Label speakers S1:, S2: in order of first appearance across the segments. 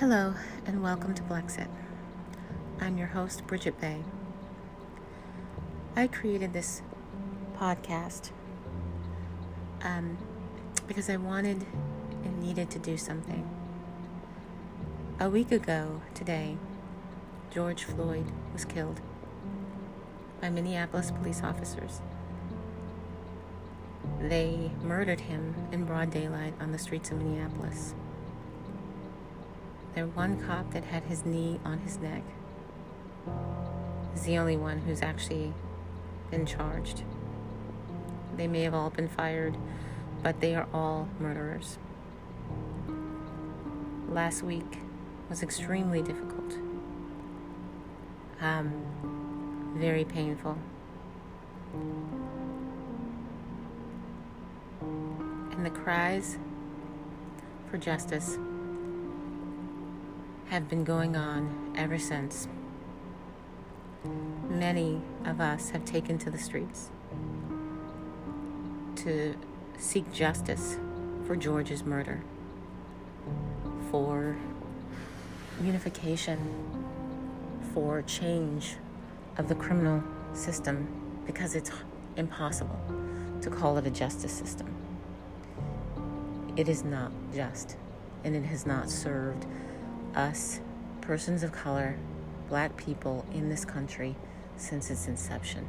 S1: Hello, and welcome to Blexit. I'm your host, Bridget Bay. I created this podcast um, because I wanted and needed to do something. A week ago today, George Floyd was killed by Minneapolis police officers. They murdered him in broad daylight on the streets of Minneapolis. There one cop that had his knee on his neck is the only one who's actually been charged. They may have all been fired, but they are all murderers. Last week was extremely difficult, um, very painful. And the cries for justice have been going on ever since. Many of us have taken to the streets to seek justice for George's murder, for unification, for change of the criminal system, because it's impossible to call it a justice system. It is not just, and it has not served us, persons of color, black people in this country, since its inception.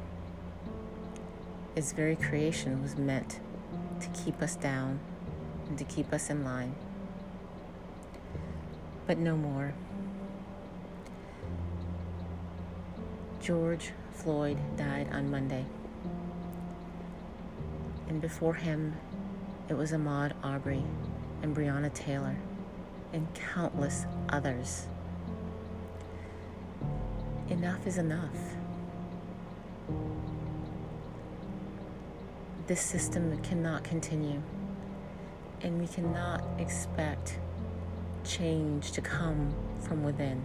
S1: Its very creation was meant to keep us down and to keep us in line. But no more. George Floyd died on Monday. And before him, it was Ahmaud Arbery and Breonna Taylor and countless others. Enough is enough. This system cannot continue, and we cannot expect change to come from within.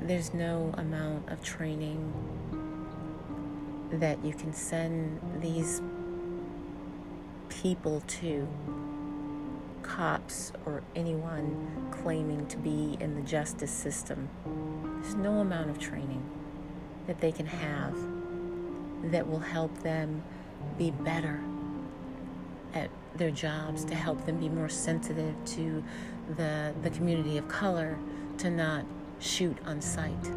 S1: There's no amount of training that you can send these people to cops or anyone claiming to be in the justice system. There's no amount of training that they can have that will help them be better at their jobs, to help them be more sensitive to the, the community of color, to not shoot on sight.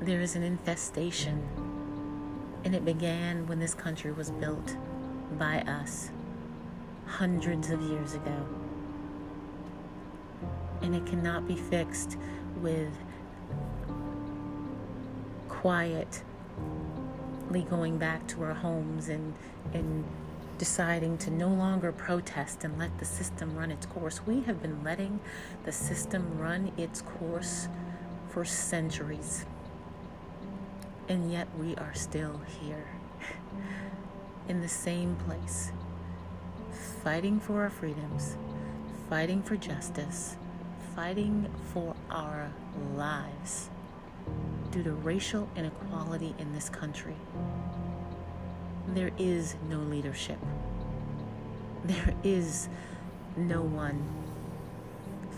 S1: There is an infestation, and it began when this country was built by us hundreds of years ago. And it cannot be fixed with quietly going back to our homes and, and deciding to no longer protest and let the system run its course. We have been letting the system run its course for centuries. And yet we are still here in the same place fighting for our freedoms, fighting for justice, fighting for our lives due to racial inequality in this country. There is no leadership. There is no one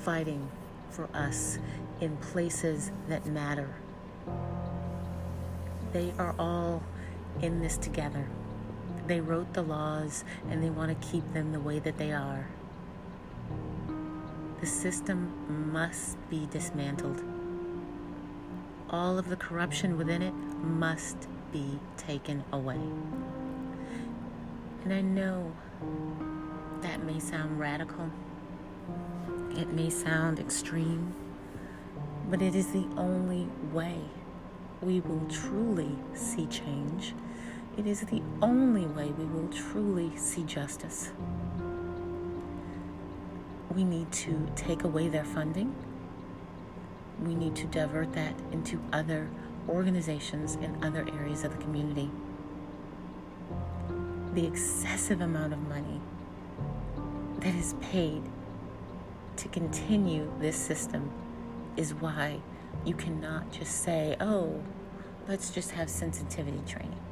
S1: fighting for us in places that matter. They are all in this together. They wrote the laws and they want to keep them the way that they are. The system must be dismantled. All of the corruption within it must be taken away. And I know that may sound radical, it may sound extreme, but it is the only way we will truly see change it is the only way we will truly see justice. We need to take away their funding. We need to divert that into other organizations in other areas of the community. The excessive amount of money that is paid to continue this system is why you cannot just say, oh, let's just have sensitivity training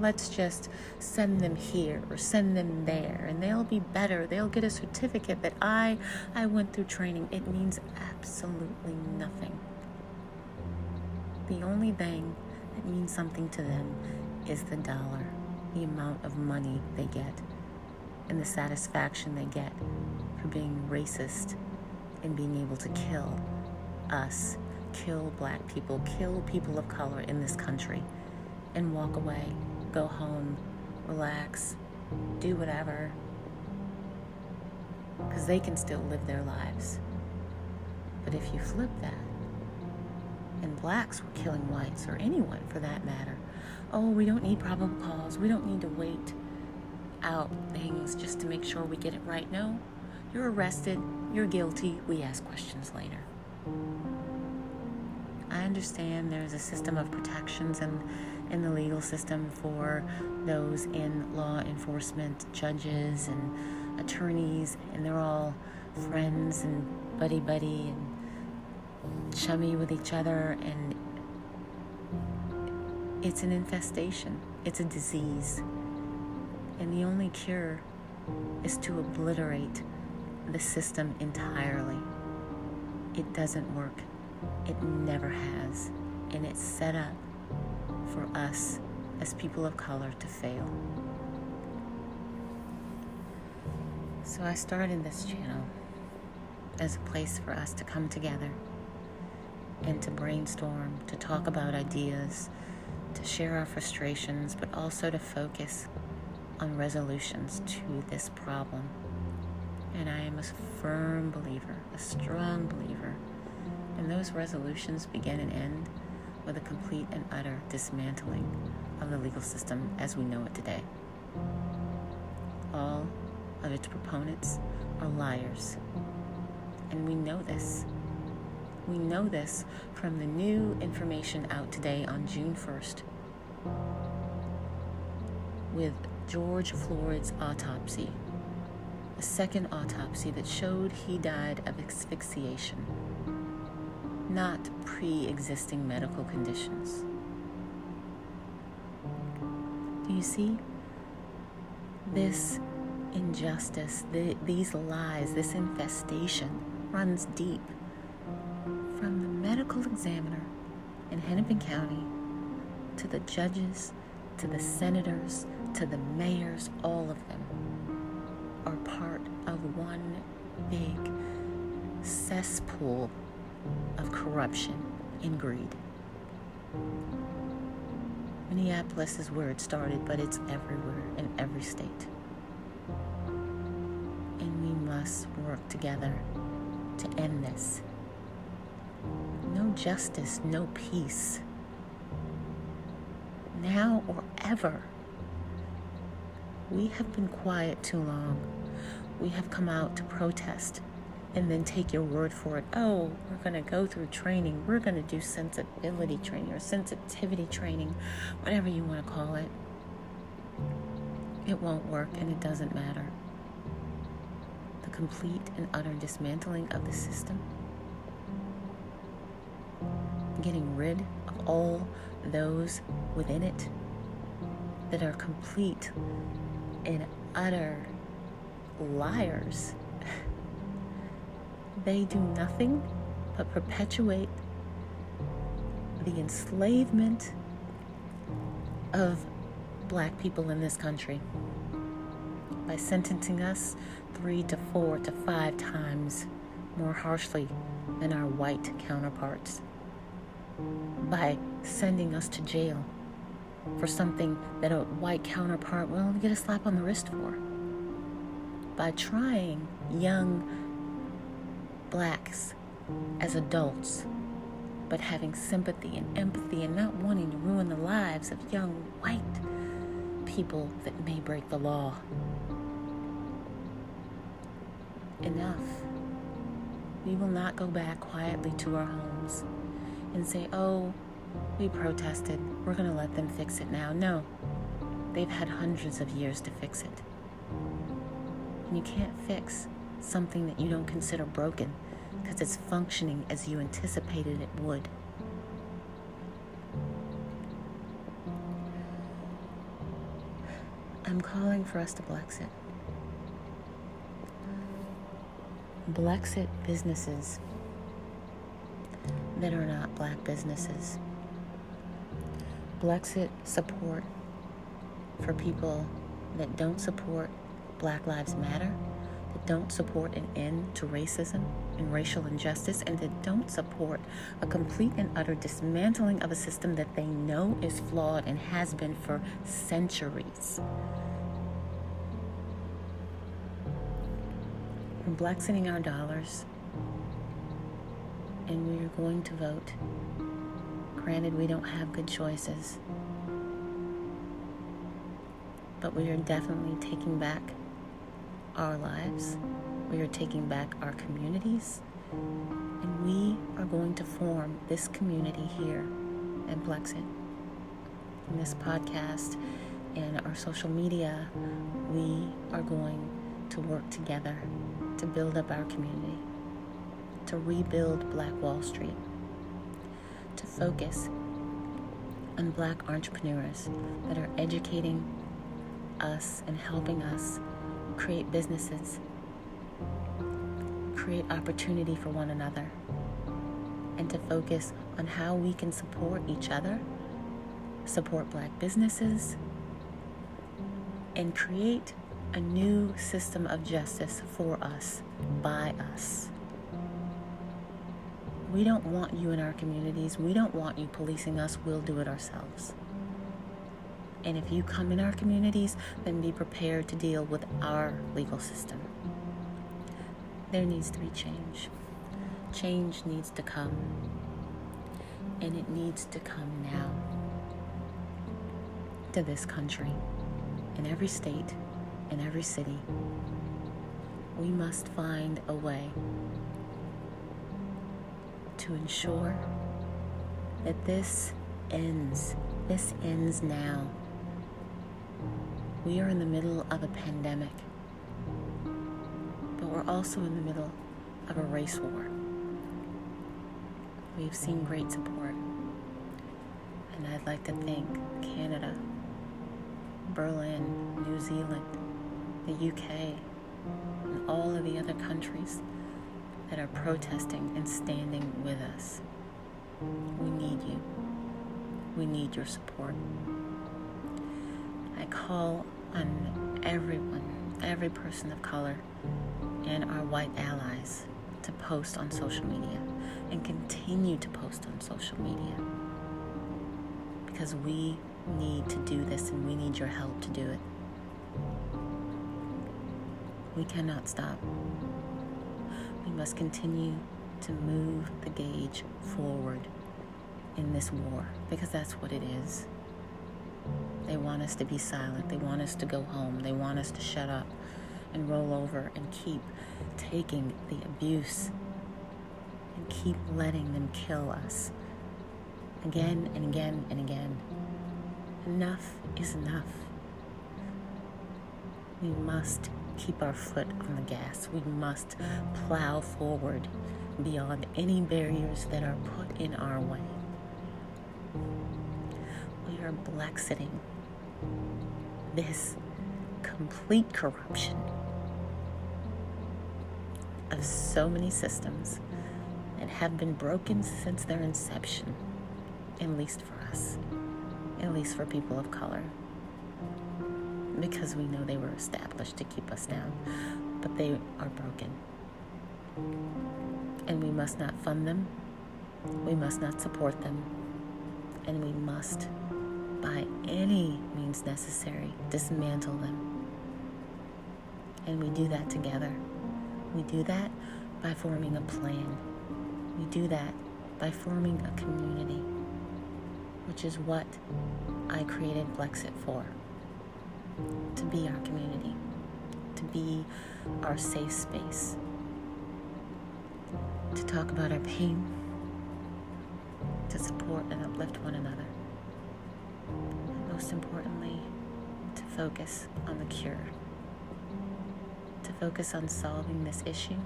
S1: let's just send them here or send them there and they'll be better. They'll get a certificate that i i went through training. It means absolutely nothing. The only thing that means something to them is the dollar the amount of money they get and the satisfaction they get for being racist and being able to kill us kill black people kill people of color in this country and walk away go home, relax, do whatever. Because they can still live their lives. But if you flip that, and blacks were killing whites, or anyone for that matter, oh, we don't need probable cause. We don't need to wait out things just to make sure we get it right. No, you're arrested, you're guilty, we ask questions later. I understand there's a system of protections and in the legal system for those in law enforcement, judges and attorneys, and they're all friends and buddy buddy and chummy with each other, and it's an infestation, it's a disease. And the only cure is to obliterate the system entirely. It doesn't work. It never has. And it's set up for us as people of color to fail. So I started this channel as a place for us to come together and to brainstorm, to talk about ideas, to share our frustrations, but also to focus on resolutions to this problem. And I am a firm believer, a strong believer, those resolutions begin and end with a complete and utter dismantling of the legal system as we know it today. All of its proponents are liars. And we know this. We know this from the new information out today on June 1st with George Floyd's autopsy, a second autopsy that showed he died of asphyxiation not pre existing medical conditions. Do you see? This injustice, the, these lies, this infestation runs deep from the medical examiner in Hennepin County to the judges, to the senators, to the mayors, all of them are part of one big cesspool of corruption and greed. Minneapolis is where it started, but it's everywhere in every state. And we must work together to end this. No justice, no peace. Now or ever. We have been quiet too long. We have come out to protest and then take your word for it. Oh, we're going to go through training. We're going to do sensibility training or sensitivity training, whatever you want to call it. It won't work and it doesn't matter. The complete and utter dismantling of the system, getting rid of all those within it that are complete and utter liars they do nothing but perpetuate the enslavement of black people in this country by sentencing us three to four to five times more harshly than our white counterparts, by sending us to jail for something that a white counterpart will only get a slap on the wrist for, by trying young blacks as adults, but having sympathy and empathy and not wanting to ruin the lives of young white people that may break the law. Enough. We will not go back quietly to our homes and say, oh, we protested. We're going to let them fix it now. No. They've had hundreds of years to fix it. And you can't fix something that you don't consider broken because it's functioning as you anticipated it would. I'm calling for us to Blexit. Blexit businesses that are not black businesses. Blexit support for people that don't support Black Lives Matter, don't support an end to racism and racial injustice, and that don't support a complete and utter dismantling of a system that they know is flawed and has been for centuries. We're Blexiting our dollars, and we are going to vote. Granted, we don't have good choices but we are definitely taking back our lives. We are taking back our communities. And we are going to form this community here at Blexit. In this podcast and our social media, we are going to work together to build up our community, to rebuild Black Wall Street, to focus on Black entrepreneurs that are educating us and helping us create businesses, create opportunity for one another, and to focus on how we can support each other, support black businesses, and create a new system of justice for us, by us. We don't want you in our communities. We don't want you policing us. We'll do it ourselves. And if you come in our communities, then be prepared to deal with our legal system. There needs to be change. Change needs to come. And it needs to come now to this country, in every state, in every city. We must find a way to ensure that this ends. This ends now. We are in the middle of a pandemic, but we're also in the middle of a race war. We've seen great support, and I'd like to thank Canada, Berlin, New Zealand, the UK, and all of the other countries that are protesting and standing with us. We need you. We need your support call on everyone, every person of color, and our white allies to post on social media and continue to post on social media because we need to do this and we need your help to do it. We cannot stop. We must continue to move the gauge forward in this war because that's what it is. They want us to be silent. They want us to go home. They want us to shut up and roll over and keep taking the abuse and keep letting them kill us again and again and again. Enough is enough. We must keep our foot on the gas. We must plow forward beyond any barriers that are put in our way are blexiting this complete corruption of so many systems that have been broken since their inception, at least for us, at least for people of color, because we know they were established to keep us down, but they are broken. And we must not fund them, we must not support them, and we must by any means necessary, dismantle them. And we do that together. We do that by forming a plan. We do that by forming a community, which is what I created Blexit for to be our community, to be our safe space, to talk about our pain, to support and uplift one another most importantly, to focus on the cure, to focus on solving this issue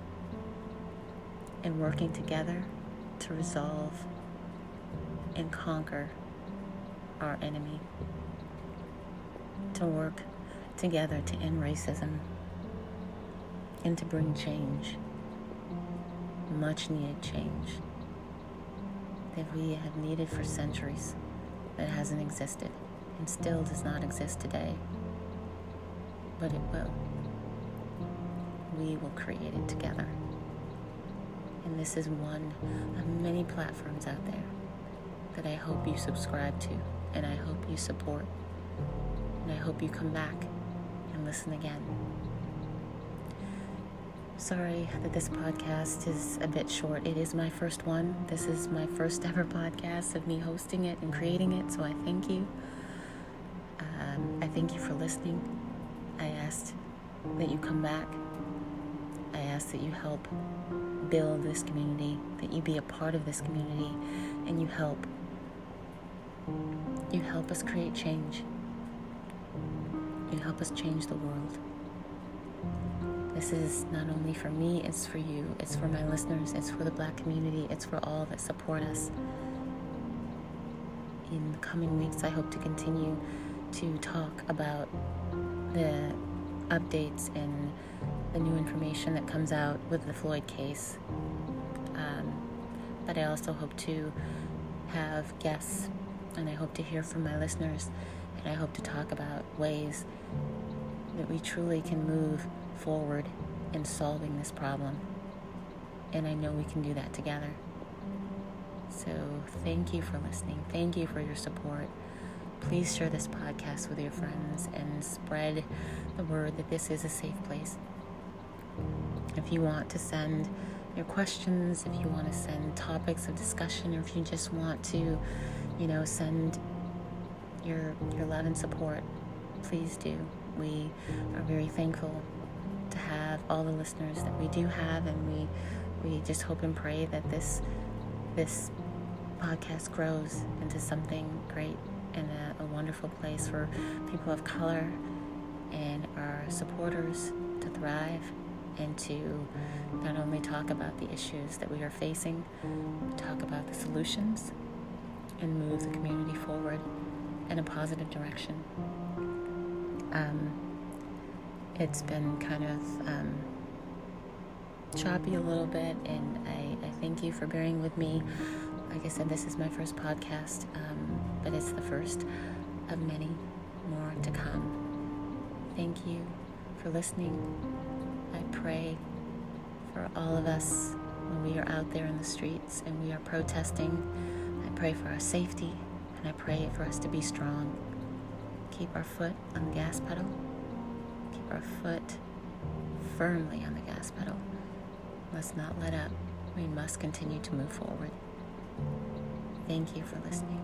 S1: and working together to resolve and conquer our enemy, to work together to end racism and to bring change, much needed change that we have needed for centuries that hasn't existed and still does not exist today. But it will. We will create it together. And this is one of many platforms out there that I hope you subscribe to and I hope you support. And I hope you come back and listen again. Sorry that this podcast is a bit short. It is my first one. This is my first ever podcast of me hosting it and creating it, so I thank you. Um, I thank you for listening. I asked that you come back. I ask that you help build this community, that you be a part of this community, and you help. You help us create change. You help us change the world. This is not only for me, it's for you, it's for my listeners, it's for the black community, it's for all that support us. In the coming weeks, I hope to continue to talk about the updates and the new information that comes out with the Floyd case. Um, but I also hope to have guests, and I hope to hear from my listeners, and I hope to talk about ways that we truly can move forward in solving this problem. And I know we can do that together. So thank you for listening. Thank you for your support. Please share this podcast with your friends and spread the word that this is a safe place. If you want to send your questions, if you want to send topics of discussion, or if you just want to, you know, send your your love and support, please do. We are very thankful all the listeners that we do have, and we we just hope and pray that this this podcast grows into something great and a, a wonderful place for people of color and our supporters to thrive and to not only talk about the issues that we are facing, talk about the solutions and move the community forward in a positive direction. Um, it's been kind of um, choppy a little bit, and I, I, thank you for bearing with me. Like I said, this is my first podcast, um, but it's the first of many more to come. Thank you for listening. I pray for all of us when we are out there in the streets and we are protesting. I pray for our safety, and I pray for us to be strong. Keep our foot on the gas pedal our foot firmly on the gas pedal. Let's not let up. We must continue to move forward. Thank you for listening.